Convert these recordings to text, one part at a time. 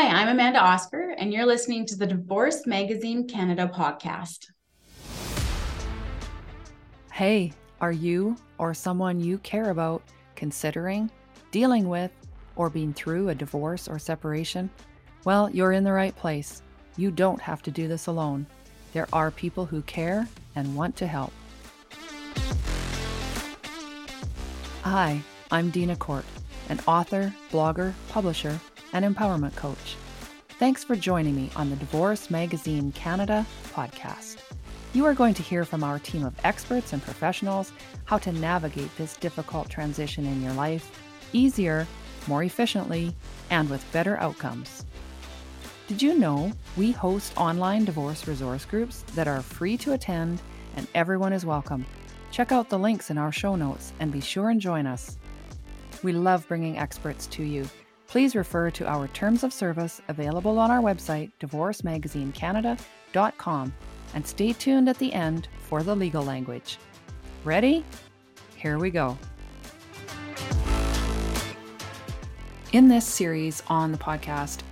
Hi, I'm Amanda Oscar, and you're listening to the Divorce Magazine Canada podcast. Hey, are you or someone you care about considering, dealing with, or being through a divorce or separation? Well, you're in the right place. You don't have to do this alone. There are people who care and want to help. Hi, I'm Dina Court, an author, blogger, publisher, and empowerment coach. Thanks for joining me on the Divorce Magazine Canada podcast. You are going to hear from our team of experts and professionals how to navigate this difficult transition in your life easier, more efficiently, and with better outcomes. Did you know we host online divorce resource groups that are free to attend and everyone is welcome? Check out the links in our show notes and be sure and join us. We love bringing experts to you Please refer to our terms of service available on our website, divorcemagazinecanada.com, and stay tuned at the end for the legal language. Ready? Here we go. In this series on the podcast,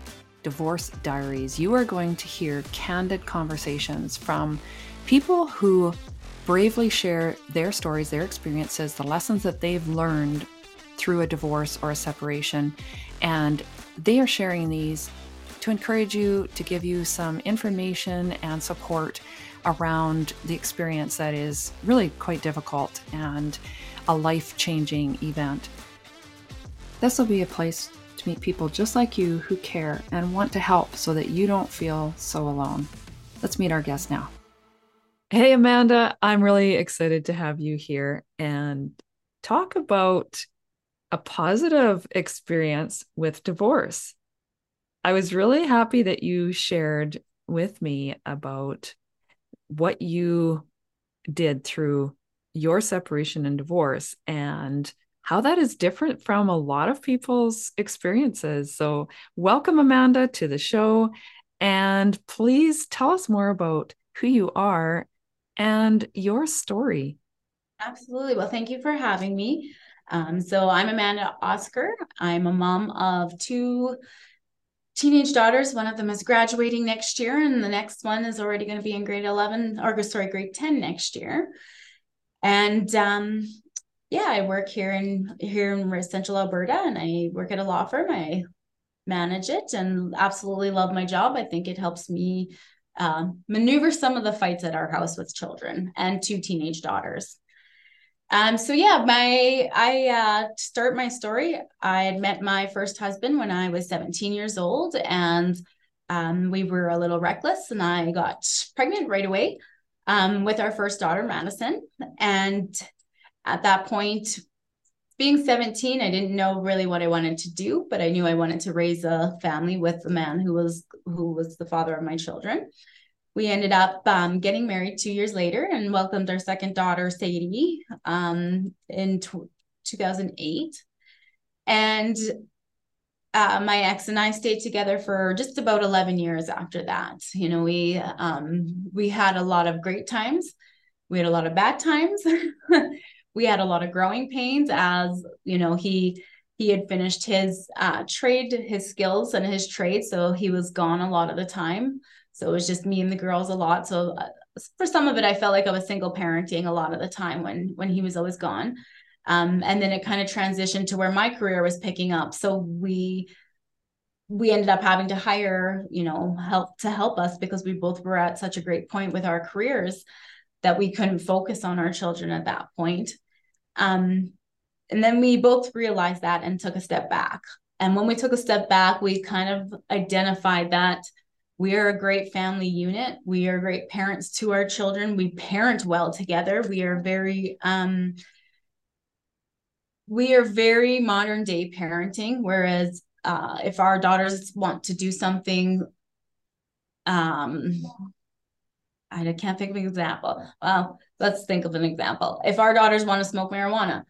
Divorce Diaries, you are going to hear candid conversations from people who bravely share their stories, their experiences, the lessons that they've learned through a divorce or a separation. And they are sharing these to encourage you, to give you some information and support around the experience that is really quite difficult and a life changing event. This will be a place to meet people just like you who care and want to help so that you don't feel so alone. Let's meet our guest now. Hey, Amanda, I'm really excited to have you here and talk about a positive experience with divorce. I was really happy that you shared with me about what you did through your separation and divorce and how that is different from a lot of people's experiences. So, welcome, Amanda, to the show. And please tell us more about who you are and your story. Absolutely. Well, thank you for having me. Um, so I'm Amanda Oscar. I'm a mom of two teenage daughters. One of them is graduating next year, and the next one is already going to be in grade 11 or sorry, grade 10 next year. And um, yeah, I work here in here in Central Alberta, and I work at a law firm. I manage it, and absolutely love my job. I think it helps me uh, maneuver some of the fights at our house with children and two teenage daughters. Um, so yeah, my I uh, start my story. I had met my first husband when I was 17 years old, and um, we were a little reckless, and I got pregnant right away um, with our first daughter, Madison. And at that point, being 17, I didn't know really what I wanted to do, but I knew I wanted to raise a family with the man who was who was the father of my children we ended up um, getting married two years later and welcomed our second daughter, Sadie, um, in t- 2008. And uh, my ex and I stayed together for just about 11 years after that. You know, we um, we had a lot of great times. We had a lot of bad times. we had a lot of growing pains as, you know, he he had finished his uh, trade, his skills and his trade. So he was gone a lot of the time. So it was just me and the girls a lot. So uh, for some of it, I felt like I was single parenting a lot of the time when when he was always gone. Um, and then it kind of transitioned to where my career was picking up. So we we ended up having to hire, you know, help to help us because we both were at such a great point with our careers that we couldn't focus on our children at that point. Um, and then we both realized that and took a step back. And when we took a step back, we kind of identified that we are a great family unit. We are great parents to our children. We parent well together. We are very um we are very modern day parenting whereas uh if our daughters want to do something um I can't think of an example. Well, let's think of an example. If our daughters want to smoke marijuana,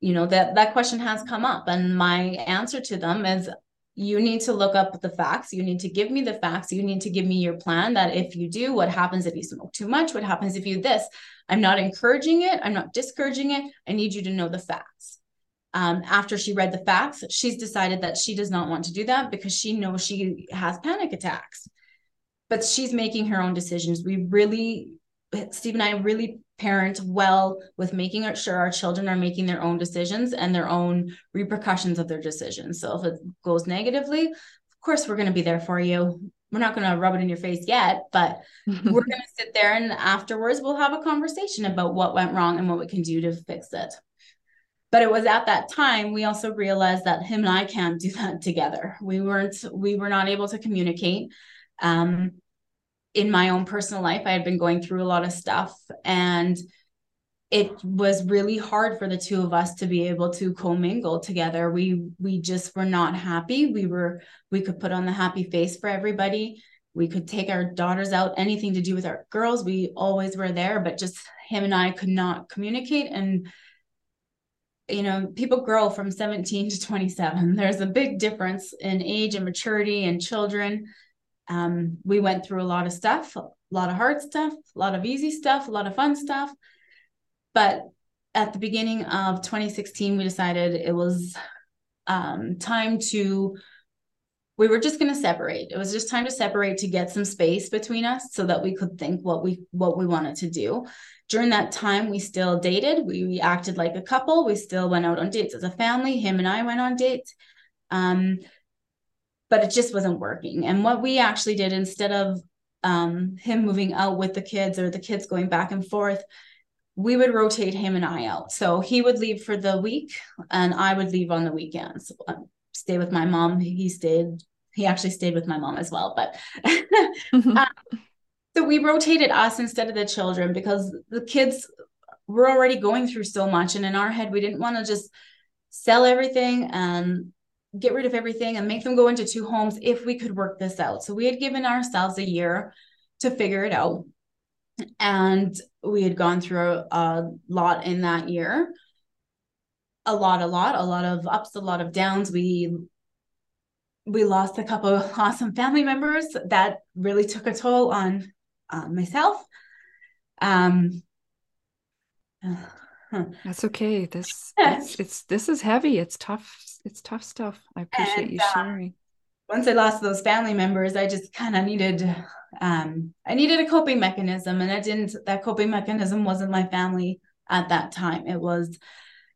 you know that that question has come up and my answer to them is you need to look up the facts. You need to give me the facts. You need to give me your plan that if you do, what happens if you smoke too much? What happens if you this? I'm not encouraging it. I'm not discouraging it. I need you to know the facts. um, after she read the facts, she's decided that she does not want to do that because she knows she has panic attacks. But she's making her own decisions. We really, Steve and I really parent well with making sure our children are making their own decisions and their own repercussions of their decisions. So if it goes negatively, of course, we're going to be there for you. We're not going to rub it in your face yet, but we're going to sit there and afterwards we'll have a conversation about what went wrong and what we can do to fix it. But it was at that time we also realized that him and I can't do that together. We weren't, we were not able to communicate. Um, in my own personal life, I had been going through a lot of stuff and it was really hard for the two of us to be able to commingle together. We we just were not happy. We were we could put on the happy face for everybody. We could take our daughters out, anything to do with our girls. We always were there, but just him and I could not communicate and you know, people grow from 17 to 27. There's a big difference in age and maturity and children. Um, we went through a lot of stuff, a lot of hard stuff, a lot of easy stuff, a lot of fun stuff. But at the beginning of 2016, we decided it was um, time to we were just going to separate. It was just time to separate to get some space between us so that we could think what we what we wanted to do. During that time we still dated. We, we acted like a couple. We still went out on dates as a family. Him and i went on dates. Um, but it just wasn't working and what we actually did instead of um, him moving out with the kids or the kids going back and forth we would rotate him and I out. So he would leave for the week and I would leave on the weekends. Um, stay with my mom. He stayed, he actually stayed with my mom as well. But mm-hmm. um, so we rotated us instead of the children because the kids were already going through so much. And in our head, we didn't want to just sell everything and get rid of everything and make them go into two homes if we could work this out. So we had given ourselves a year to figure it out. And we had gone through a, lot in that year. A lot a lot a lot of ups a lot of downs. We we lost a couple of awesome family members that really took a toll on uh, myself. Um that's okay. This it's, it's this is heavy. It's tough it's tough stuff i appreciate and, you uh, sharing once i lost those family members i just kind of needed um, I needed a coping mechanism, and I didn't. That coping mechanism wasn't my family at that time. It was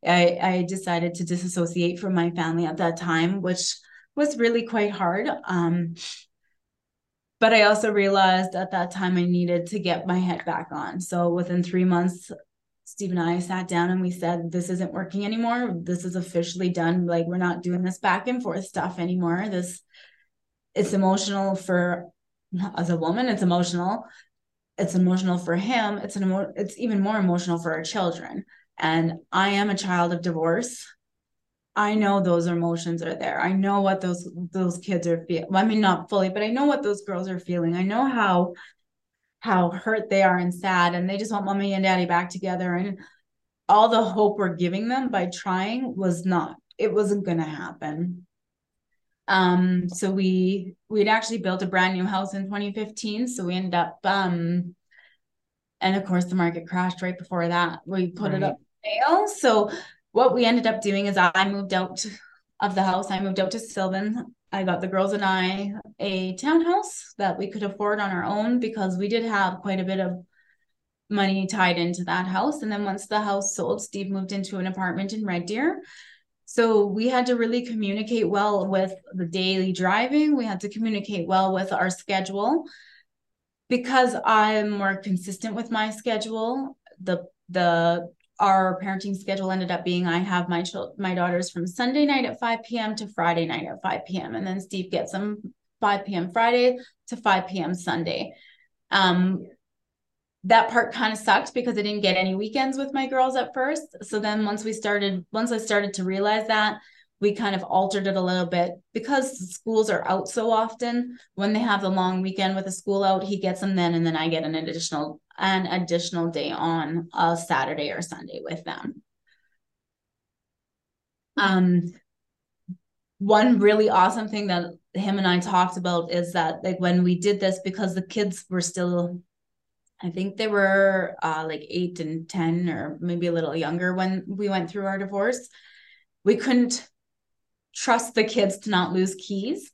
I, I decided to disassociate from my family at that time, which was really quite hard. Um, but I also realized at that time I needed to get my head back on. So within three months, Steve and I sat down and we said, This isn't working anymore. This is officially done. Like, we're not doing this back and forth stuff anymore. This it's emotional for as a woman it's emotional it's emotional for him it's an emo- it's even more emotional for our children and i am a child of divorce i know those emotions are there i know what those those kids are feeling well, i mean not fully but i know what those girls are feeling i know how how hurt they are and sad and they just want mommy and daddy back together and all the hope we're giving them by trying was not it wasn't going to happen um, so we we'd actually built a brand new house in 2015. So we ended up um and of course the market crashed right before that. We put right. it up sale. So what we ended up doing is I moved out of the house. I moved out to Sylvan. I got the girls and I a townhouse that we could afford on our own because we did have quite a bit of money tied into that house. And then once the house sold, Steve moved into an apartment in Red Deer. So we had to really communicate well with the daily driving. We had to communicate well with our schedule. Because I'm more consistent with my schedule, the the our parenting schedule ended up being I have my my daughters from Sunday night at 5 p.m. to Friday night at 5 p.m. and then Steve gets them 5 p.m. Friday to 5 p.m. Sunday. Um, that part kind of sucked because I didn't get any weekends with my girls at first. So then once we started, once I started to realize that, we kind of altered it a little bit because schools are out so often. When they have the long weekend with a school out, he gets them then, and then I get an additional an additional day on a Saturday or Sunday with them. Um, one really awesome thing that him and I talked about is that like when we did this because the kids were still I think they were uh, like eight and 10, or maybe a little younger when we went through our divorce. we couldn't trust the kids to not lose keys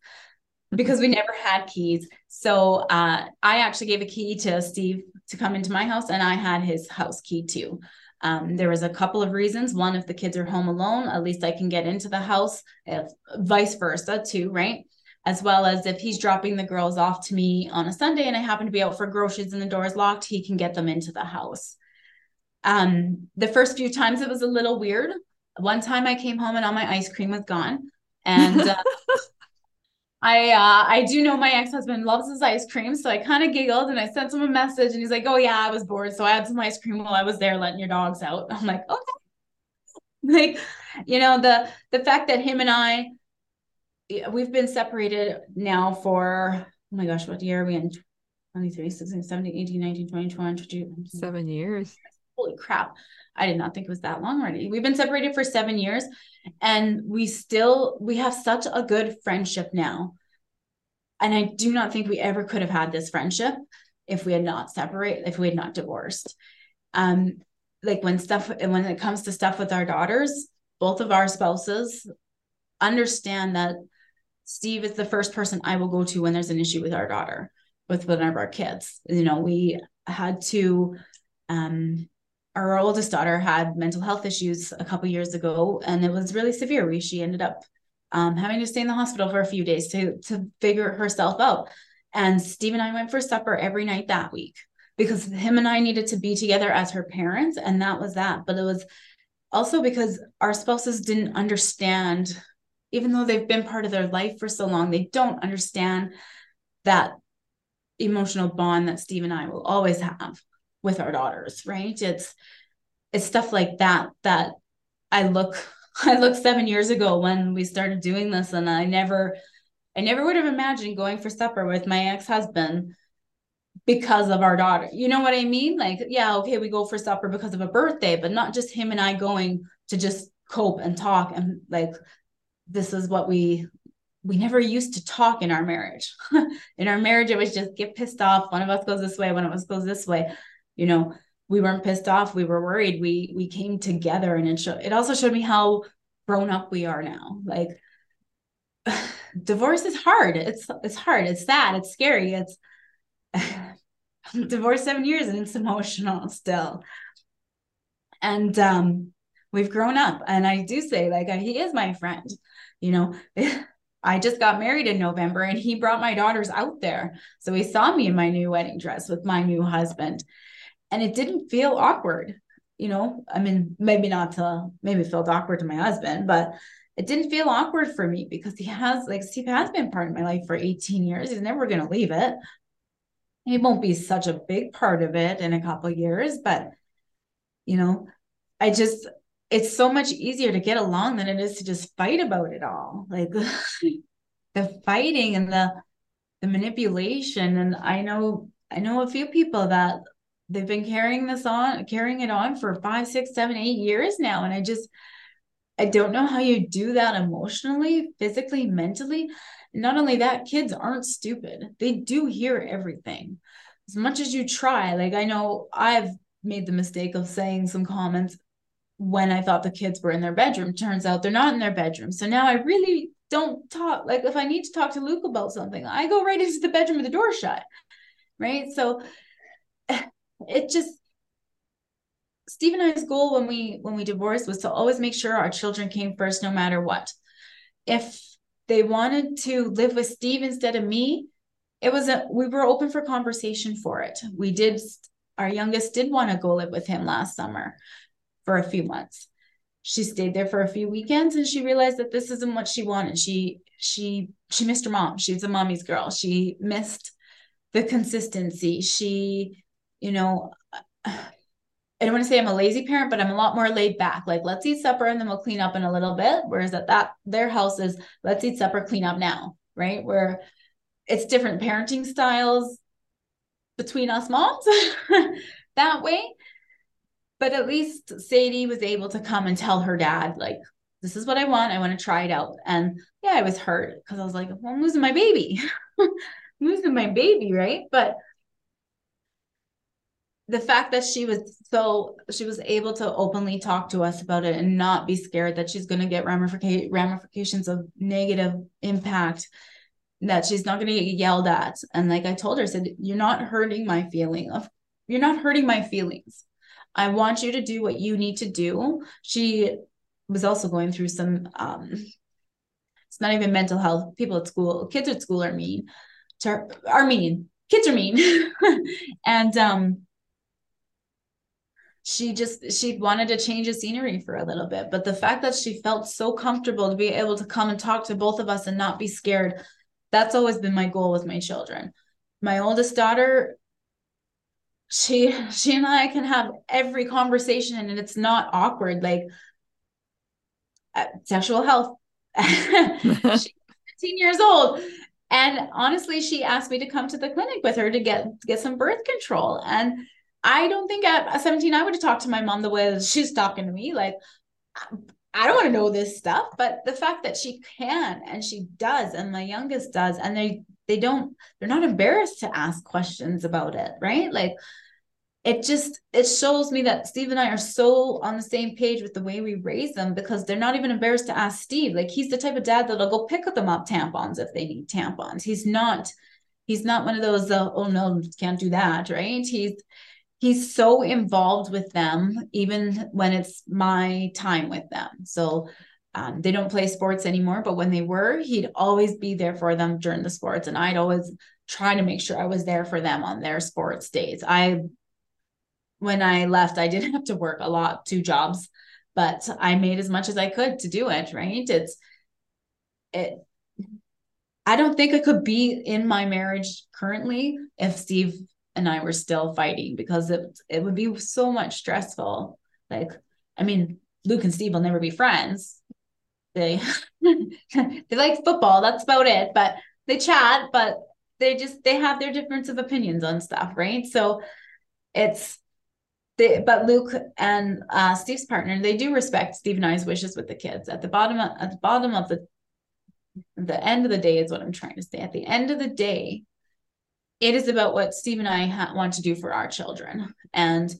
because we never had keys. So uh, I actually gave a key to Steve to come into my house, and I had his house key too. Um, there was a couple of reasons. One, if the kids are home alone, at least I can get into the house. If vice versa too, right? As well as if he's dropping the girls off to me on a Sunday and I happen to be out for groceries and the door is locked, he can get them into the house. Um, the first few times it was a little weird. One time I came home and all my ice cream was gone, and uh, I uh, I do know my ex husband loves his ice cream, so I kind of giggled and I sent him a message, and he's like, "Oh yeah, I was bored, so I had some ice cream while I was there letting your dogs out." I'm like, "Okay." Like, you know the the fact that him and I we've been separated now for oh my gosh, what year are we in? 23, 16, 17, 18, 19, 20, 22. Seven years. Holy crap. I did not think it was that long already. We've been separated for seven years and we still we have such a good friendship now. And i do not think we ever could have had this friendship if we had not separated if we had not divorced. Um like when stuff when it comes to stuff with our daughters both of our spouses understand that steve is the first person i will go to when there's an issue with our daughter with one of our kids. You know we had to um our oldest daughter had mental health issues a couple years ago, and it was really severe. We she ended up um, having to stay in the hospital for a few days to to figure herself out. And Steve and I went for supper every night that week because him and I needed to be together as her parents, and that was that. But it was also because our spouses didn't understand, even though they've been part of their life for so long, they don't understand that emotional bond that Steve and I will always have with our daughters right? It's it's stuff like that that i look i look seven years ago when we started doing this and i never i never would have imagined going for supper with my ex-husband because of our daughter. You know what i mean? Like yeah okay we go for supper because of a birthday but not just him and i going to just cope and talk and like this is what we we never used to talk in our marriage. In our marriage it was just get pissed off. One of us goes this way one of us goes this way you know we weren't pissed off we were worried we we came together and it showed it also showed me how grown up we are now like divorce is hard it's it's hard it's sad it's scary it's divorced seven years and it's emotional still and um we've grown up and i do say like he is my friend you know I just got married in November and he brought my daughters out there. So he saw me in my new wedding dress with my new husband and it didn't feel awkward you know? I mean maybe not to maybe felt awkward to my husband but it didn't feel awkward for me because he has like steve has been part of my life for 18 years. He's never going to leave it. He won't be such a big part of it in a couple years but you know i just it's so much easier to get along than it is to just fight about it all. Like the fighting and the the manipulation. And i know i know a few people that they've been carrying this on, carrying it on for five, six, seven, eight years now. And I just, I don't know how you do that emotionally, physically, mentally. Not only that, kids aren't stupid. They do hear everything. As much as you try, like I know I've made the mistake of saying some comments when I thought the kids were in their bedroom. Turns out they're not in their bedroom. So now I really don't talk. Like if I need to talk to Luke about something, I go right into the bedroom with the door shut. Right. So it just Steve and I's goal when we when we divorced was to always make sure our children came first no matter what. If they wanted to live with Steve instead of me, it was a we were open for conversation for it. We did our youngest did want to go live with him last summer for a few months. She stayed there for a few weekends and she realized that this isn't what she wanted. She she she missed her mom. She's a mommy's girl. She missed the consistency. She you know, I don't want to say I'm a lazy parent, but I'm a lot more laid back. Like, let's eat supper and then we'll clean up in a little bit. Whereas at that their house is let's eat supper, clean up now, right? Where it's different parenting styles between us moms that way. But at least Sadie was able to come and tell her dad, like, this is what I want. I want to try it out. And yeah, I was hurt because I was like, well, I'm losing my baby. losing my baby, right? But the fact that she was so she was able to openly talk to us about it and not be scared that she's going to get ramific- ramifications of negative impact that she's not going to get yelled at. And like i told her I said you're not hurting my feeling of you're not hurting my feelings. I want you to do what you need to do. She was also going through some um it's not even mental health. People at school kids at school are mean. Are mean. Kids are mean. And um she just she wanted to change the scenery for a little bit but the fact that she felt so comfortable to be able to come and talk to both of us and not be scared that's always been my goal with my children. My oldest daughter she she and i can have every conversation and it's not awkward like uh, sexual health. She's 15 years old. And honestly she asked me to come to the clinic with her to get get some birth control. And I don't think at 17 I would have talked to my mom the way she's talking to me. Like, I don't want to know this stuff, but the fact that she can and she does, and my youngest does, and they they don't they're not embarrassed to ask questions about it, right? Like it just it shows me that Steve and I are so on the same page with the way we raise them because they're not even embarrassed to ask Steve. Like he's the type of dad that'll go pick them up tampons if they need tampons. He's not he's not one of those uh, oh no can't do that, right? He's he's so involved with them even when it's my time with them. So um, they don't play sports anymore but when they were he'd always be there for them during the sports and i'd always try to make sure i was there for them on their sports days. I when i left i did have to work a lot two jobs but i made as much as i could to do it right? It's it I don't think I could be in my marriage currently if Steve and I were still fighting because it it would be so much stressful. Like, I mean, Luke and Steve will never be friends. They they like football, that's about it. But they chat, but they just they have their difference of opinions on stuff, right? So it's they, but Luke and uh, Steve's partner, they do respect Steve and I's wishes with the kids. At the bottom, of, at the bottom of the, the end of the day is what I'm trying to say. At the end of the day, it is about what Steve and I ha- want to do for our children. And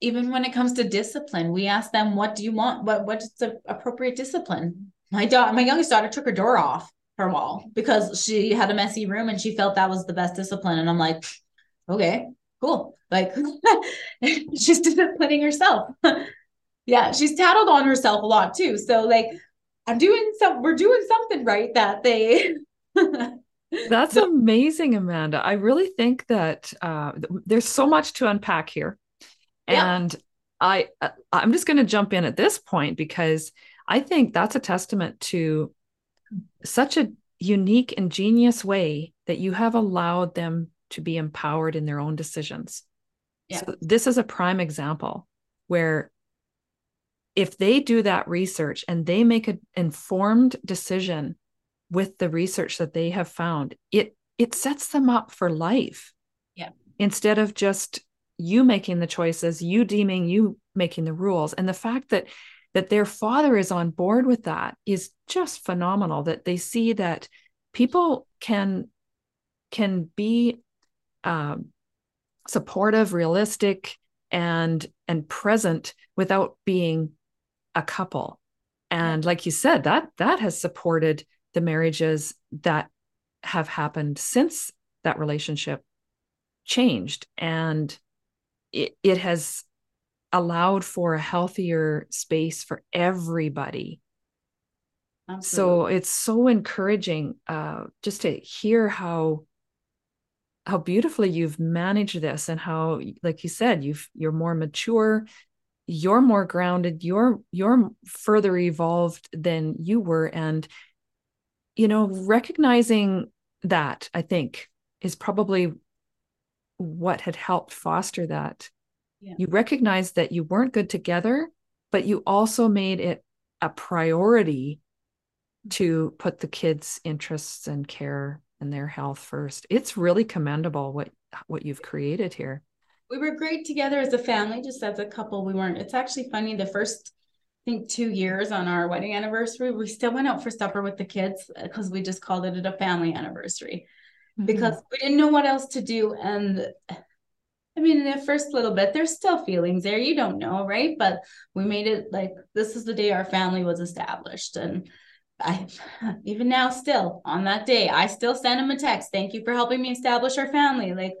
even when it comes to discipline, we ask them, "What do you want? What what's the appropriate discipline?" My daughter, my youngest daughter, took her door off her wall because she had a messy room and she felt that was the best discipline. And I'm like, okay, cool. Like she's disciplining herself. yeah, she's tattled on herself a lot too. So like, I'm doing some. We're doing something right that they. That's amazing, Amanda. I really think that uh, there's so much to unpack here, yeah. and I uh, I'm just going to jump in at this point because I think that's a testament to such a unique, ingenious way that you have allowed them to be empowered in their own decisions. Yeah. So this is a prime example where if they do that research and they make an informed decision with the research that they have found it it sets them up for life. Yeah. Instead of just you making the choices you deeming you making the rules. And the fact that that their father is on board with that is just phenomenal that they see that people can can be um, supportive realistic and and present without being a couple. And like you said that that has supported the marriages that have happened since that relationship changed. And it, it has allowed for a healthier space for everybody. Absolutely. so it's so encouraging uh, just to hear how how beautifully you've managed this and how like you said you've you're more mature you're more grounded you're you're further evolved than you were. And you know, recognizing that I think is probably what had helped foster that. Yeah. You recognized that you weren't good together, but you also made it a priority to put the kids' interests and care and their health first. It's really commendable what what you've created here. We were great together as a family, just as a couple. We weren't. It's actually funny. The first think two years on our wedding anniversary, we still went out for supper with the kids because we just called it a family anniversary mm-hmm. because we didn't know what else to do. And I mean, in the first little bit, there's still feelings there. You don't know, right? But we made it like this is the day our family was established. And I even now still on that day, I still send him a text. Thank you for helping me establish our family. Like,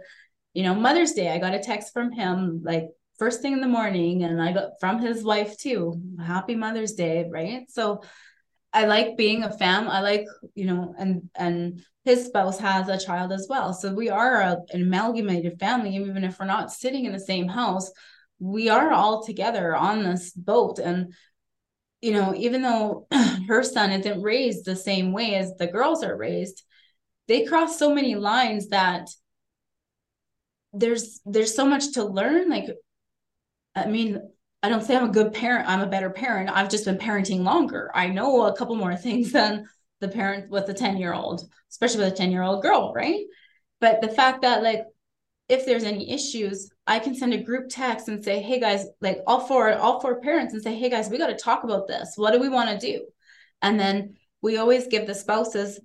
you know, Mother's Day, I got a text from him like first thing in the morning, and I got from his wife too. Happy Mother's Day, right? So I like being a fam. I like, you know, and and his spouse has a child as well. So we are a, an amalgamated family, even if we're not sitting in the same house, we are all together on this boat. And, you know, even though her son isn't raised the same way as the girls are raised, they cross so many lines that there's there's so much to learn. Like, I mean, I don't say I'm a good parent, I'm a better parent. I've just been parenting longer. I know a couple more things than the parent with a 10 year old, especially with a 10 year old girl, right? But the fact that, like, if there's any issues, I can send a group text and say, hey guys, like all four, all four parents and say, hey guys, we got to talk about this. What do we want to do? And then we always give the spouses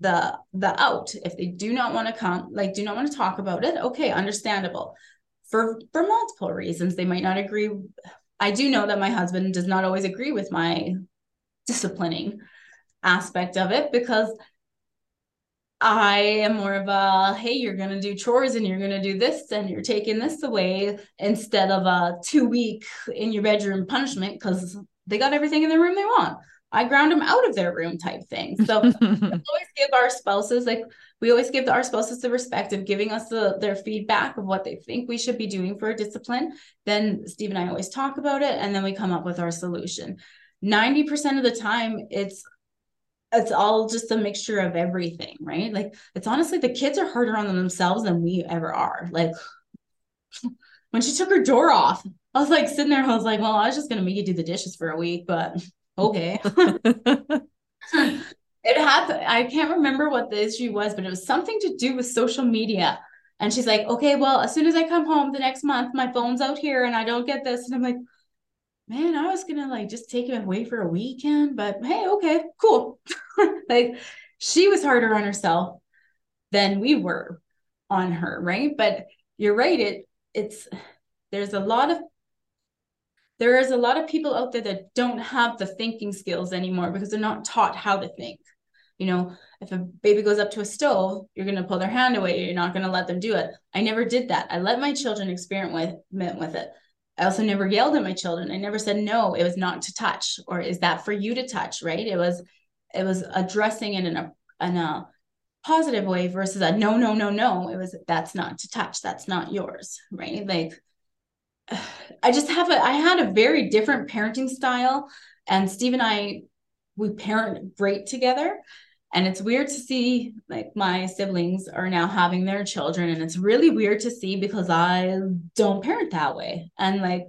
the the out if they do not want to come like do not want to talk about it okay understandable for for multiple reasons they might not agree i do know that my husband does not always agree with my disciplining aspect of it because I am more of a hey, you're gonna do chores and you're gonna do this and you're taking this away instead of a two week in your bedroom punishment because they got everything in their room they want. I ground them out of their room type thing. So we always give our spouses like we always give our spouses the respect of giving us the, their feedback of what they think we should be doing for a discipline. Then Steve and I always talk about it and then we come up with our solution. 90% of the time it's it's all just a mixture of everything, right? Like it's honestly the kids are harder on themselves than we ever are. Like when she took her door off, I was like sitting there, I was like, well, I was just gonna make you do the dishes for a week, but okay. it happened. I can't remember what the issue was, but it was something to do with social media. And she's like, okay, well, as soon as I come home the next month, my phone's out here and I don't get this. And I'm like, man, I was gonna like just take him away for a weekend, but hey, okay, cool. like she was harder on herself than we were on her, right? But you're right, it it's there's a lot of there is a lot of people out there that don't have the thinking skills anymore because they're not taught how to think. You know, if a baby goes up to a stove, you're going to pull their hand away. You're not going to let them do it. I never did that. I let my children experiment with, with it. I also never yelled at my children. I never said no, it was not to touch or is that for you to touch, right? It was it was addressing it in a in a positive way versus a no no no no. It was that's not to touch, that's not yours, right? Like I just have a I had a very different parenting style and Steve and I we parent great together. And it's weird to see like my siblings are now having their children and it's really weird to see because i don't parent that way. And like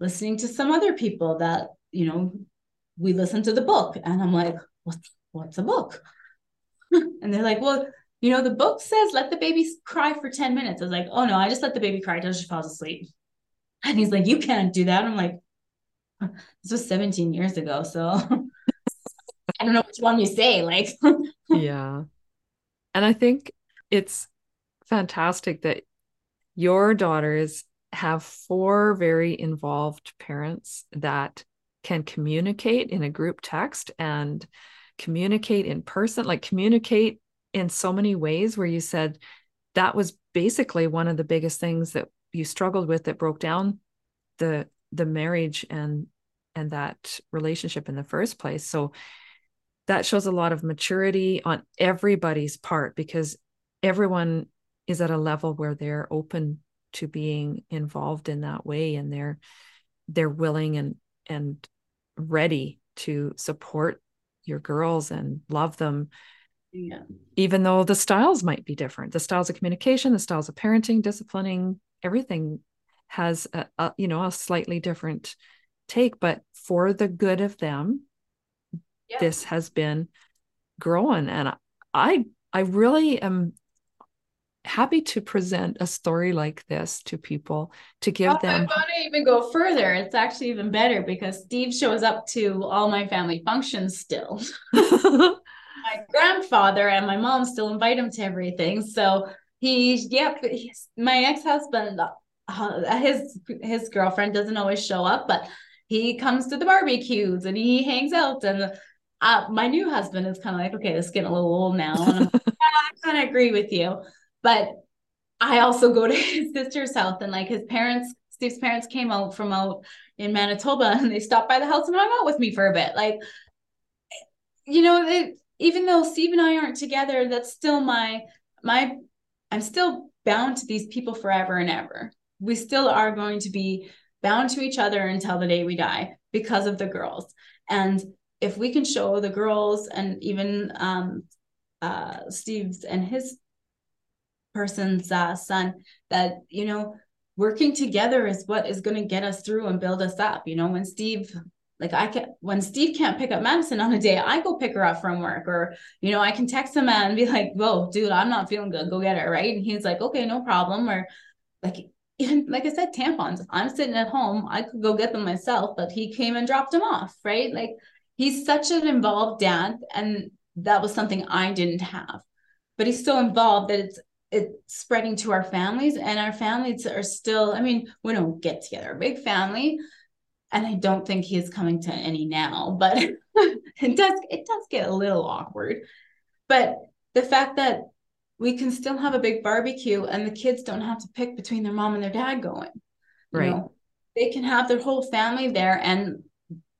listening to some other people that you know we listen to the book and i'm like what's what's a book? And they're like well you know the book says let the baby cry for 10 minutes. I was like oh no i just let the baby cry until she falls asleep and he's like you can't do that i'm like this was 17 years ago so I don't know which one you say. Like, yeah. And I think it's fantastic that your daughters have four very involved parents that can communicate in a group text and communicate in person, like communicate in so many ways where you said that was basically one of the biggest things that you struggled with that broke down the the marriage and and that relationship in the first place. So that shows a lot of maturity on everybody's part because everyone is at a level where they're open to being involved in that way and they're they're willing and and ready to support your girls and love them yeah. even though the styles might be different the styles of communication the styles of parenting disciplining everything has a, a you know a slightly different take but for the good of them yeah. this has been growing. And i i really am happy to present a story like this to people to give oh, them i want to even go further. It's actually even better because steve shows up to all my family functions still. My grandfather and my mom still invite him to everything. So he yep my ex-husband uh, his his girlfriend doesn't always show up, but he comes to the barbecues and he hangs out. And uh, my new husband is kind of like, okay, this is getting a little old now. And I'm like, yeah, I kind of agree with you, but I also go to his sister's house and like his parents, Steve's parents came out from out in Manitoba and they stopped by the house and hung out with me for a bit. Like, you know, it, even though Steve and I aren't together, that's still my my I'm still bound to these people forever and ever. We still are going to be bound to each other until the day we die because of the girls. And if we can show the girls and even um, uh, Steve's and his person's uh, son that, you know, working together is what is going to get us through and build us up. You know, when Steve like I can when Steve can't pick up Madison on a day, I go pick her up from work, or you know, I can text him and be like, "Whoa, dude, I'm not feeling good. Go get her." Right? And he's like, "Okay, no problem." Or like even like I said, tampons. I'm sitting at home. I could go get them myself, but he came and dropped them off. Right? Like he's such an involved dad, and that was something I didn't have. But he's so involved that it's it's spreading to our families, and our families are still. I mean, we don't get together, a big family and I don't think he is coming to any now, but it does it does get a little awkward. But the fact that we can still have a big barbecue and the kids don't have to pick between their mom and their dad going. Right. Know? They can have their whole family there and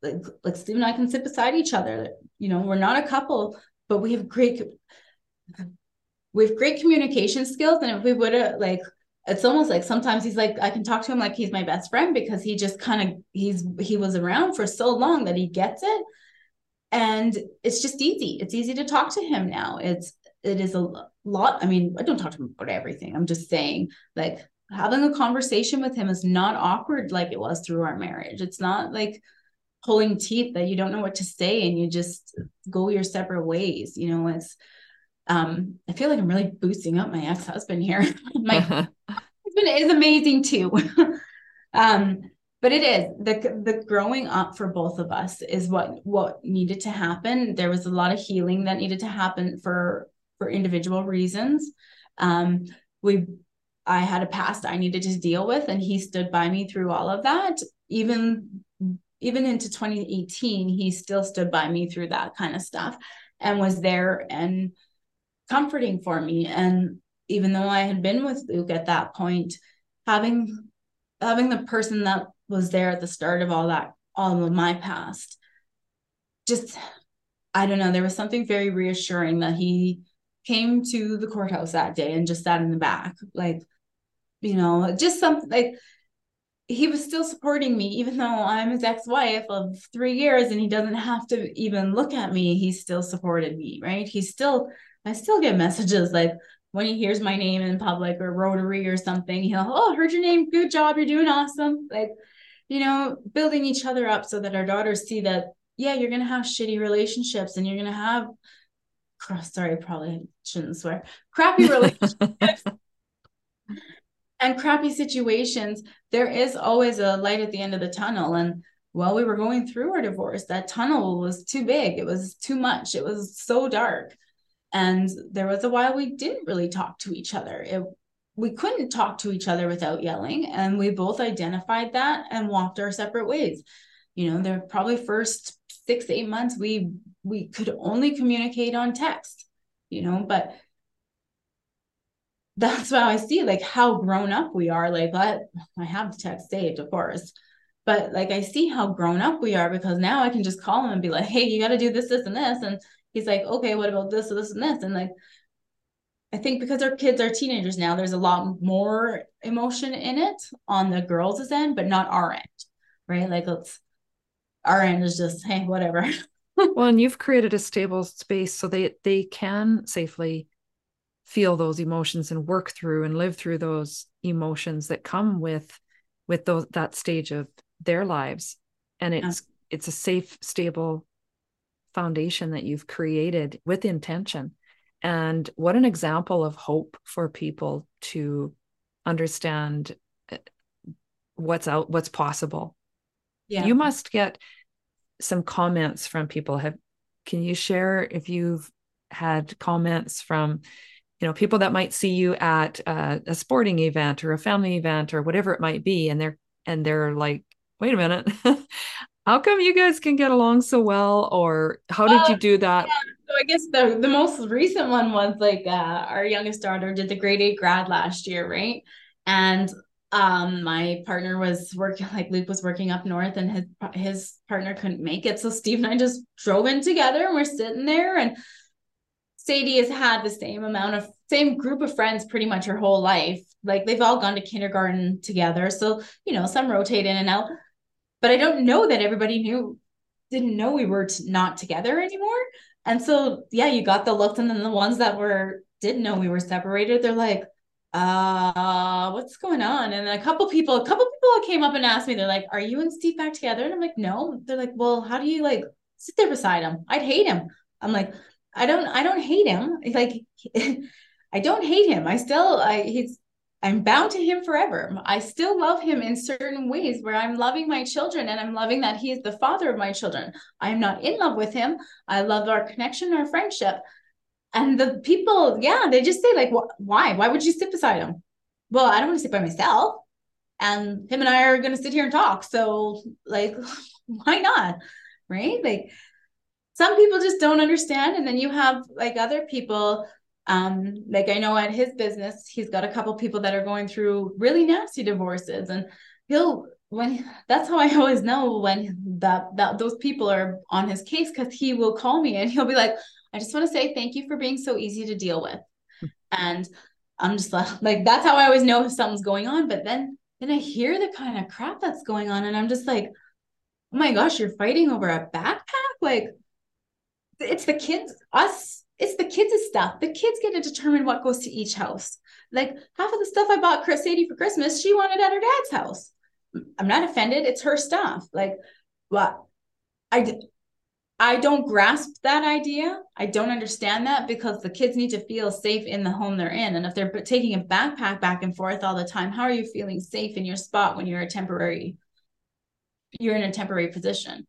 like, like Steve and I can sit beside each other. You know, we're not a couple, but we have great we have great communication skills. And if we would have like it's almost like sometimes he's like I can talk to him like he's my best friend because he just kind of he's he was around for so long that he gets it. And it's just easy. It's easy to talk to him now. It's it is a lot i mean i don't talk to him about everything. I'm just saying like having a conversation with him is not awkward like it was through our marriage. It's not like pulling teeth that you don't know what to say and you just go your separate ways. You know it's um, I feel like I'm really boosting up my ex-husband here. my husband is amazing too. um, but it is the the growing up for both of us is what what needed to happen. There was a lot of healing that needed to happen for for individual reasons. Um, we I had a past I needed to deal with, and he stood by me through all of that. Even even into 2018, he still stood by me through that kind of stuff and was there and comforting for me. And even though I had been with Luke at that point, having having the person that was there at the start of all that, all of my past, just I don't know, there was something very reassuring that he came to the courthouse that day and just sat in the back. Like, you know, just something like he was still supporting me, even though I'm his ex wife of three years and he doesn't have to even look at me. He still supported me, right? He still I still get messages like when he hears my name in public or Rotary or something, he'll, oh, heard your name. Good job. You're doing awesome. Like, you know, building each other up so that our daughters see that, yeah, you're going to have shitty relationships and you're going to have, sorry, probably shouldn't swear, crappy relationships and crappy situations. There is always a light at the end of the tunnel. And while we were going through our divorce, that tunnel was too big. It was too much. It was so dark and there was a while we didn't really talk to each other. It, we couldn't talk to each other without yelling. And we both identified that and walked our separate ways. You know, the probably first six, eight months, we we could only communicate on text, you know, but that's why I see like how grown up we are. Like I, I have the text saved, of course, but like I see how grown up we are because now I can just call him and be like, hey, you got to do this, this, and this, and he's like, okay, what about this, this, and this? And like, I think because our kids are teenagers now, there's a lot more emotion in it on the girls' end, but not our end, right? Like, let's, our end is just, hey, whatever. well, and you've created a stable space so they they can safely feel those emotions and work through and live through those emotions that come with with those that stage of their lives and it's yeah. it's a safe stable foundation that you've created with intention. And what an example of hope for people to understand uh, what's out, what's possible. Yeah. You must get some comments from people. Have can you share if you've had comments from you know people that might see you at uh, a sporting event or a family event or whatever it might be and they're and they're like wait a minute how come you guys can get along so well or how did you do that? yeah. so i guess the the most recent one was like uh, our youngest daughter did the grade eight grad last year right? And um my partner was working like luke was working up north and his his partner couldn't make it. So steve and i just drove in together and we're sitting there and sadie has had the same amount of same group of friends pretty much her whole life. Like they've all gone to kindergarten together. So you know some rotate in and out but I don't know that everybody knew didn't know we were t- not together anymore. And so yeah, you got the looks, and then the ones that were didn't know we were separated, they're like, uh, what's going on? And a couple people, a couple people came up and asked me, they're like, Are you and Steve back together? And I'm like, No. They're like, Well, how do you like sit there beside him? I'd hate him. I'm like, I don't, I don't hate him. Like, I don't hate him. I still, I he's I'm bound to him forever. I still love him in certain ways where I'm loving my children and I'm loving that he is the father of my children. I'm not in love with him. I love our connection, our friendship. And the people, yeah, they just say, like, why? Why would you sit beside him? Well, I don't want to sit by myself. And him and I are going to sit here and talk. So, like, why not? Right? Like, some people just don't understand. And then you have like other people um, like I know at his business, he's got a couple people that are going through really nasty divorces, and he'll when that's how I always know when that that those people are on his case because he will call me and he'll be like, I just want to say thank you for being so easy to deal with, and I'm just like, like that's how I always know if something's going on. But then then I hear the kind of crap that's going on, and I'm just like, oh my gosh, you're fighting over a backpack, like it's the kids, us it's the kids' stuff. The kids get to determine what goes to each house. Like half of the stuff I bought Chris Sadie for Christmas, she wanted at her dad's house. I'm not offended. It's her stuff. Like, what? I I don't grasp that idea. I don't understand that because the kids need to feel safe in the home they're in. And if they're taking a backpack back and forth all the time, how are you feeling safe in your spot when you're a temporary, you're in a temporary position?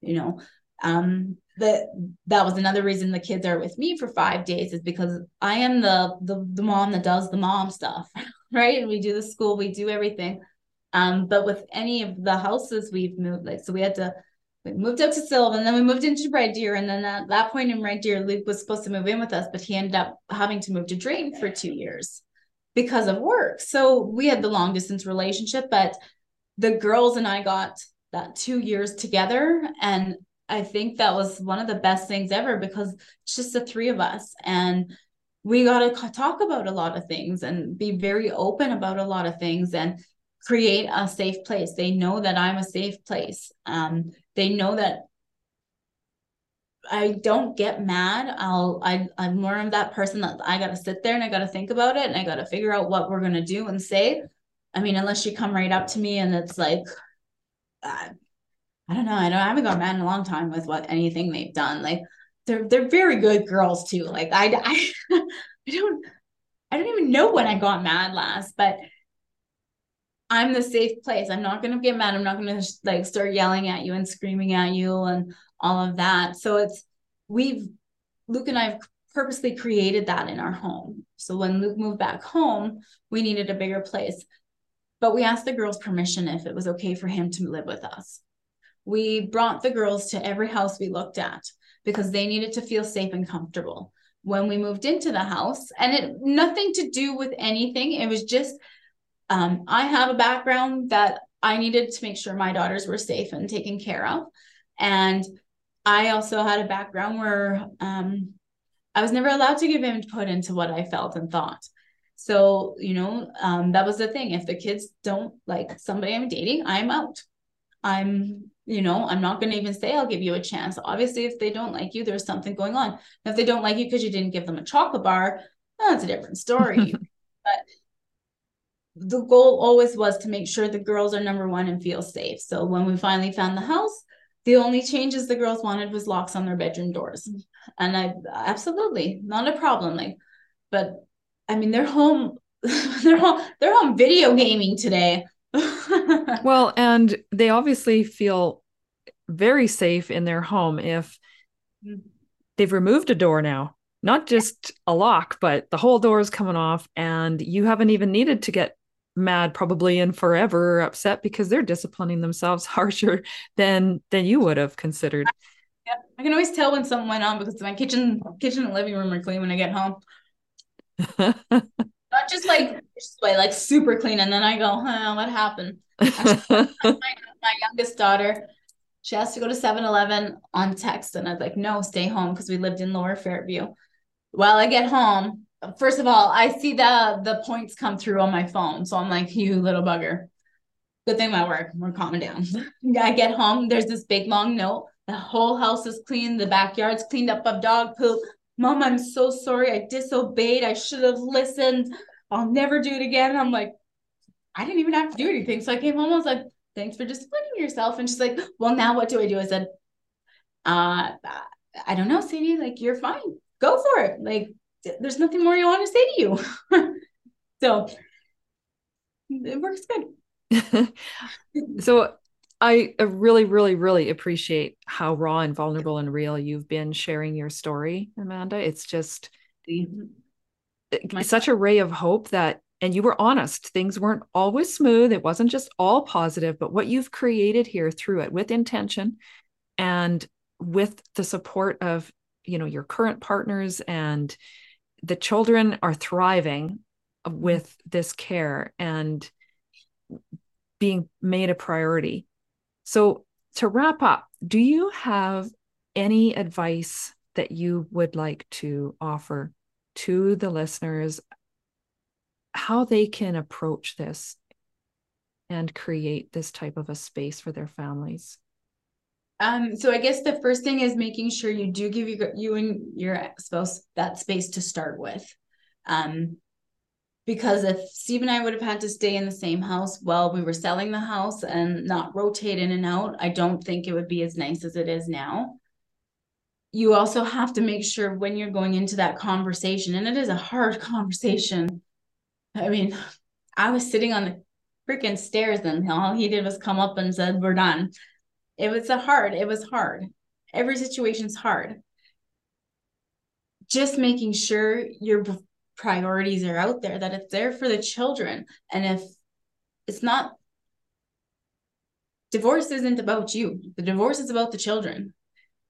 You know, um, that that was another reason the kids are with me for five days is because I am the the, the mom that does the mom stuff, right? And we do the school, we do everything. Um, but with any of the houses we've moved, like so we had to we moved up to Sylvan, then we moved into Red Deer, and then at that point in Red Deer, Luke was supposed to move in with us, but he ended up having to move to Drayton for two years because of work. So we had the long distance relationship, but the girls and I got that two years together and I think that was one of the best things ever because it's just the three of us and we got to talk about a lot of things and be very open about a lot of things and create a safe place. They know that I'm a safe place. Um, they know that I don't get mad. I'll I I'm more of that person that I gotta sit there and I gotta think about it and I gotta figure out what we're gonna do and say. I mean, unless you come right up to me and it's like, uh, I don't know. I don't I haven't gone mad in a long time with what anything they've done. Like they're they're very good girls too. Like I I, I don't I don't even know when I got mad last, but I'm the safe place. I'm not gonna get mad. I'm not gonna like start yelling at you and screaming at you and all of that. So it's we've Luke and I have purposely created that in our home. So when Luke moved back home, we needed a bigger place. But we asked the girls permission if it was okay for him to live with us we brought the girls to every house we looked at because they needed to feel safe and comfortable. When we moved into the house and it nothing to do with anything it was just um, i have a background that i needed to make sure my daughters were safe and taken care of. And i also had a background where um, i was never allowed to give input into what i felt and thought. So you know um, that was the thing. If the kids don't like somebody i'm dating i'm out i'm you know i'm not going to even say i'll give you a chance. Obviously if they don't like you there's something going on. If they don't like you because you didn't give them a chocolate bar that's a different story. But the goal always was to make sure the girls are number one and feel safe. So when we finally found the house the only changes the girls wanted was locks on their bedroom doors. Mm. And i absolutely not a problem. Like but i mean they're home they're home they're home video gaming today well, and they obviously feel very safe in their home if they've removed a door now. not just a lock, but the whole door is coming off, and you haven't even needed to get mad probably and forever or upset because they're disciplining themselves harsher than than you would have considered. Yeah, I can always tell when something went on um, because my kitchen kitchen and living room are clean when I get home. Not just like just like super clean, and then I go, huh, what happened? Actually, my, my youngest daughter, she has to go to 7-Eleven on text, and I was like, no, stay home because we lived in Lower Fairview. Well, I get home, first of all, I see the the points come through on my phone. So I'm like, you little bugger. Good thing my work. We're calming down. I get home. There's this big long note. The whole house is clean. The backyard's cleaned up of dog poop. Mom, I'm so sorry. I disobeyed. I should have listened. I'll never do it again. I'm like, I didn't even have to do anything. So I came home. I was like, thanks for disciplining yourself. And she's like, well, now what do I do? I said, uh, I don't know, Sadie. Like, you're fine. Go for it. Like, there's nothing more you want to say to you. so it works good. so I uh, really, really, really appreciate how raw and vulnerable and real you've been sharing your story, Amanda. It's just mm-hmm. uh, My such a ray of hope that, and you were honest. Things weren't always smooth. It wasn't just all positive, but what you've created here through it with intention and with the support of, you know, your current partners and the children are thriving mm-hmm. with this care and being made a priority. So, to wrap up, do you have any advice that you would like to offer to the listeners how they can approach this and create this type of a space for their families? Um, so I guess the first thing is making sure you do give you, you and your spouse that space to start with. Um, because if Steve and I would have had to stay in the same house while we were selling the house and not rotate in and out, I don't think it would be as nice as it is now. You also have to make sure when you're going into that conversation, and it is a hard conversation. I mean, I was sitting on the freaking stairs and all he did was come up and said, We're done. It was a hard, it was hard. Every situation's hard. Just making sure your priorities are out there, that it's there for the children. And if it's not, divorce isn't about you, the divorce is about the children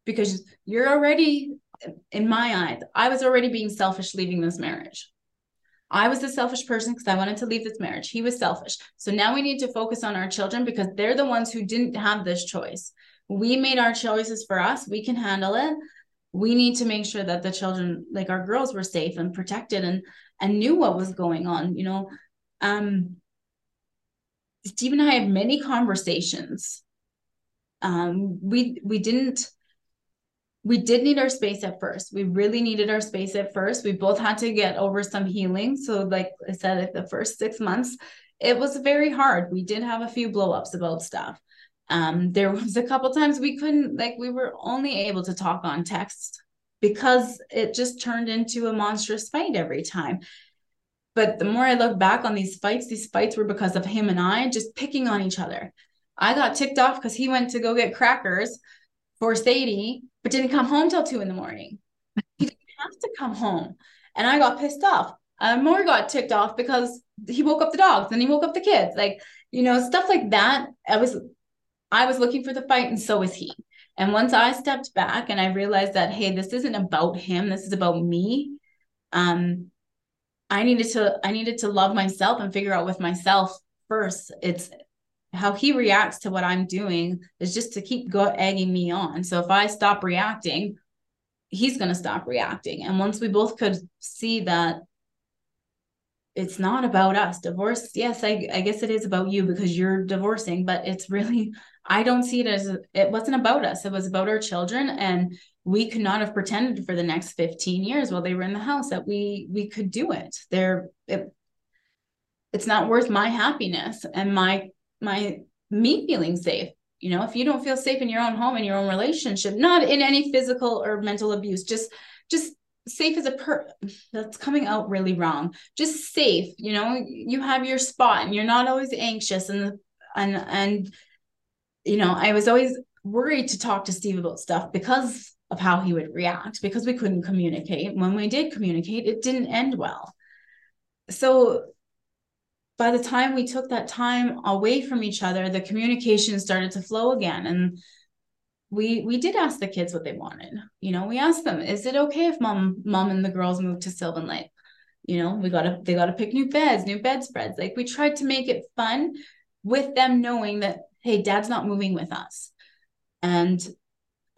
because you're already, in my eyes, I was already being selfish leaving this marriage. I was the selfish person because I wanted to leave this marriage. He was selfish. So now we need to focus on our children because they're the ones who didn't have this choice. We made our choices for us. We can handle it. We need to make sure that the children, like our girls, were safe and protected and and knew what was going on. You know, um, Steve and I had many conversations. Um, we we didn't we did need our space at first. We really needed our space at first. We both had to get over some healing. So, like I said, at the first six months, it was very hard. We did have a few blowups about stuff. Um, there was a couple times we couldn't, like, we were only able to talk on text because it just turned into a monstrous fight every time. But the more I look back on these fights, these fights were because of him and I just picking on each other. I got ticked off because he went to go get crackers for Sadie but didn't come home till two in the morning. He didn't have to come home. And I got pissed off. And more got ticked off because he woke up the dogs and he woke up the kids. Like, you know, stuff like that. I was I was looking for the fight and so was he. And once I stepped back and I realized that, hey, this isn't about him, this is about me. Um, I needed to I needed to love myself and figure out with myself first. It's how he reacts to what I'm doing is just to keep go egging me on. So if I stop reacting, he's to stop reacting. And once we both could see that it's not about us, divorce, yes, I, I guess it is about you because you're divorcing, but it's really, I don't see it as it wasn't about us. It was about our children. And we could not have pretended for the next 15 years while they were in the house that we we could do it. They're it, it's not worth my happiness and my my me feeling safe you know if you don't feel safe in your own home in your own relationship not in any physical or mental abuse just just safe as a per that's coming out really wrong just safe you know you have your spot and you're not always anxious and and and you know i was always worried to talk to steve about stuff because of how he would react because we couldn't communicate. When we did communicate, it didn't end well. So by the time we took that time away from each other, the communication started to flow again. And we we did ask the kids what they wanted. You know, we asked them, is it okay if mom mom and the girls move to Sylvan Lake? You know, we gotta they gotta pick new beds, new bedspreads. Like we tried to make it fun with them knowing that, hey, dad's not moving with us. And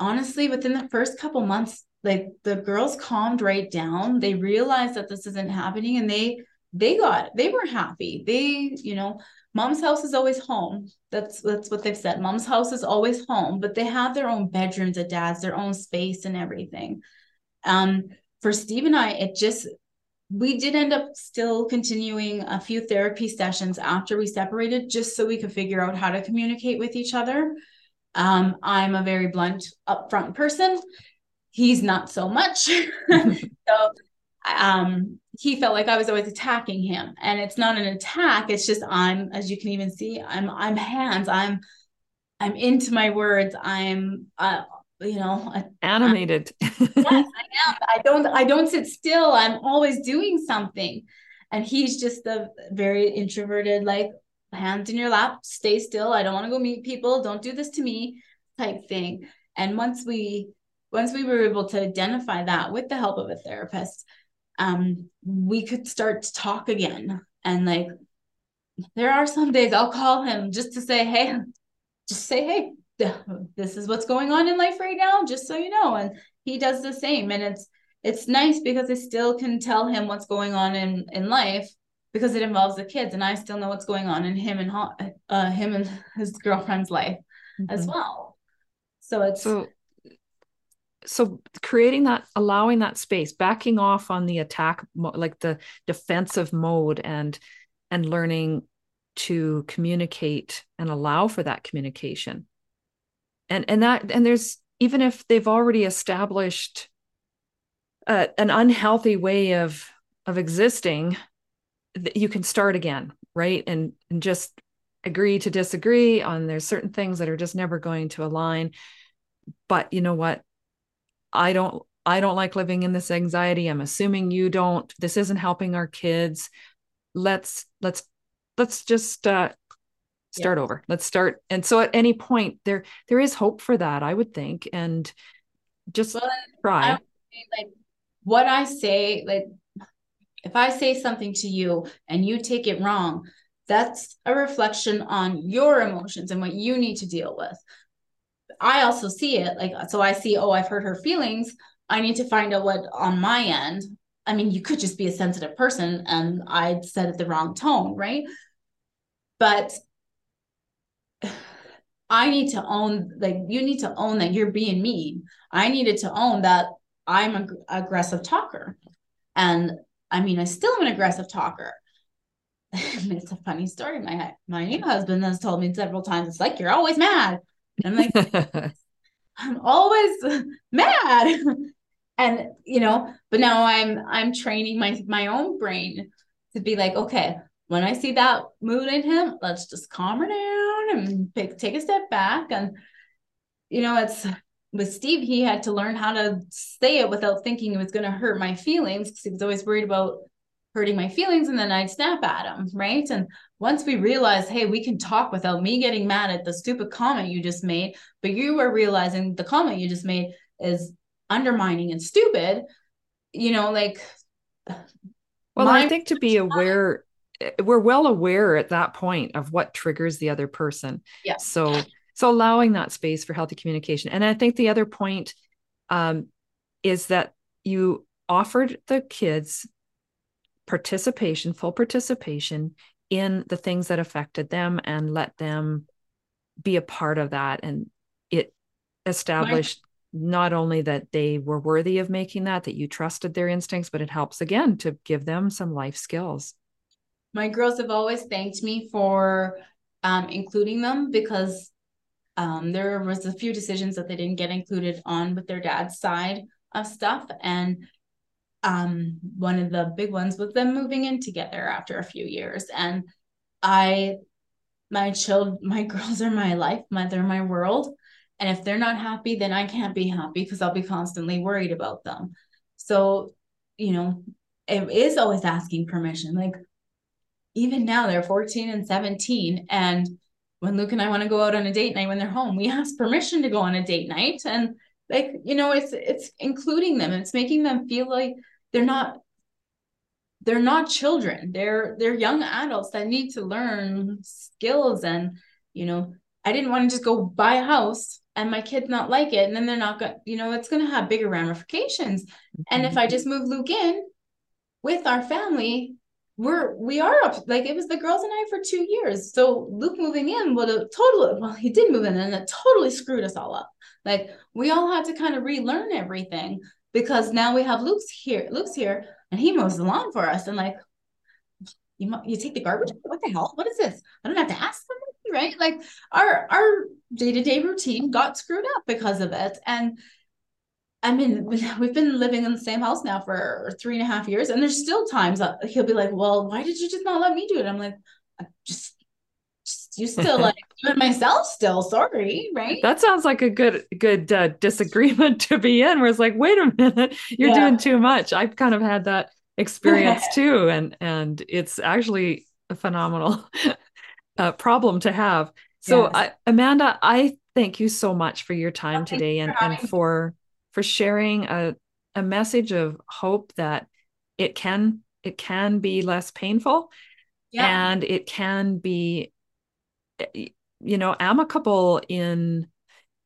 honestly, within the first couple months, like the girls calmed right down. They realized that this isn't happening and they they got they were happy. They, you know, mom's house is always home. That's that's what they've said. Mom's house is always home, but they have their own bedrooms at dad's, their own space and everything. Um, for Steve and I, it just we did end up still continuing a few therapy sessions after we separated just so we could figure out how to communicate with each other um, i'm a very blunt upfront person he's not so much so um, he felt like i was always attacking him. And it's not an attack it's just i'm as you can even see i'm i'm hands i'm i'm into my words i'm uh, you know animated. Yes i am. I don't i don't sit still. I'm always doing something. And he's just a very introverted like hands in your lap stay still. I don't want to go meet people. Don't do this to me type thing. And once we once we were able to identify that with the help of a therapist um we could start to talk again. And like there are some days i'll call him just to say hey just say hey this is what's going on in life right now just so you know. And he does the same. And it's it's nice because i still can tell him what's going on in in life because it involves the kids and i still know what's going on in him and uh, him and his girlfriend's life mm-hmm. as well. So it's so so creating that allowing that space backing off on the attack like the defensive mode and and learning to communicate and allow for that communication. And and that and there's even if they've already established uh, an unhealthy way of of existing you can start again right? And and just agree to disagree on there's certain things that are just never going to align. But you know what i don't i don't like living in this anxiety. I'm assuming you don't. This isn't helping our kids. Let's let's let's just uh, start yeah. over. Let's start. And so at any point there there is hope for that i would think. And just well, try. Like what i say like if i say something to you and you take it wrong that's a reflection on your emotions and what you need to deal with i also see it like so i see oh i've hurt her feelings i need to find out what on my end i mean you could just be a sensitive person and i said it the wrong tone right but I need to own, like, you need to own that you're being mean. I needed to own that I'm an aggressive talker. And I mean, I still am an aggressive talker. it's a funny story. My my new husband has told me several times, it's like you're always mad. I'm like, I'm always mad. and you know, but now I'm I'm training my my own brain to be like, okay, when I see that mood in him, let's just calm her down and pick, take a step back. And, you know, it's with Steve, he had to learn how to say it without thinking it was going to hurt my feelings because he was always worried about hurting my feelings and then I'd snap at him. Right. And once we realized, hey, we can talk without me getting mad at the stupid comment you just made, but you were realizing the comment you just made is undermining and stupid, you know, like. Well, I think to be aware we're well aware at that point of what triggers the other person. Yeah. So so allowing that space for healthy communication. And I think the other point um, is that you offered the kids participation, full participation in the things that affected them and let them be a part of that. And it established not only that they were worthy of making that, that you trusted their instincts, but it helps again to give them some life skills my girls have always thanked me for um, including them because um, there was a few decisions that they didn't get included on with their dad's side of stuff and um, one of the big ones was them moving in together after a few years and i my child my girls are my life my they're my world And if they're not happy, then I can't be happy because I'll be constantly worried about them. So, you know, it is always asking permission. Like, even now, they're 14 and 17. And when Luke and I want to go out on a date night when they're home, we ask permission to go on a date night. And like, you know, it's it's including them. It's making them feel like they're not they're not children. They're they're young adults that need to learn skills and you know i didn't want to just go buy a house and my kids not like it and then they're not going you know it's going to have bigger ramifications. Mm-hmm. and if i just move luke in with our family we're we are up like it was the girls and i for two years. So luke moving in would have totally well he did move in and it totally screwed us all up. Like we all had to kind of relearn everything because now we have luke's here luke's here and he mows the lawn for us. And like you you take the garbage? What the hell? What is this? I don't have to ask somebody right? Like our our day-to-day routine got screwed up because of it. And I mean, we've been living in the same house now for three and a half years, and there's still times that he'll be like, "Well, why did you just not let me do it?" I'm like, "Just, just you still like do it myself, still. Sorry, right?" That sounds like a good, good uh, disagreement to be in. Where it's like, "Wait a minute, you're yeah. doing too much." I've kind of had that experience too, and and it's actually a phenomenal uh, problem to have. So, yes. I, Amanda, I thank you so much for your time today and, and for for sharing a, a message of hope that it can it can be less painful yeah. and it can be you know amicable in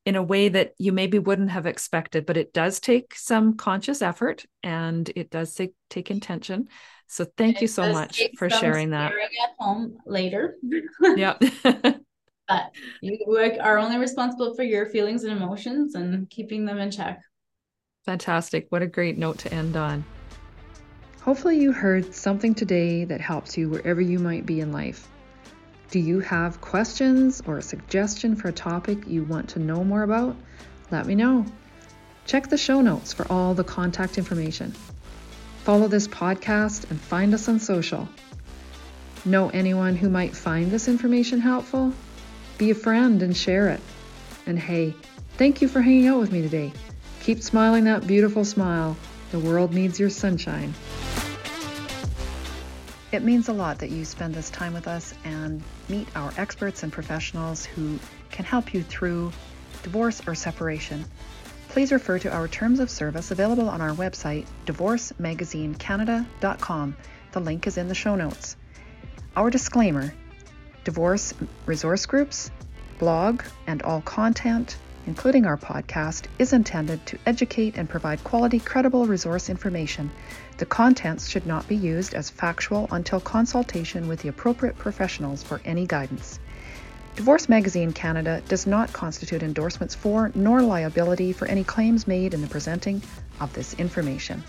in a way that you maybe wouldn't have expected but it does take some conscious effort and it does take, take intention so thank you so much for sharing that at home later yeah but you are only responsible for your feelings and emotions and keeping them in check Fantastic. What a great note to end on. Hopefully, you heard something today that helps you wherever you might be in life. Do you have questions or a suggestion for a topic you want to know more about? Let me know. Check the show notes for all the contact information. Follow this podcast and find us on social. Know anyone who might find this information helpful? Be a friend and share it. And hey, thank you for hanging out with me today. Keep smiling that beautiful smile. The world needs your sunshine. It means a lot that you spend this time with us and meet our experts and professionals who can help you through divorce or separation. Please refer to our terms of service available on our website, divorcemagazinecanada.com. The link is in the show notes. Our disclaimer divorce resource groups, blog, and all content including our podcast, is intended to educate and provide quality, credible resource information. The contents should not be used as factual until consultation with the appropriate professionals for any guidance. Divorce Magazine Canada does not constitute endorsements for nor liability for any claims made in the presenting of this information.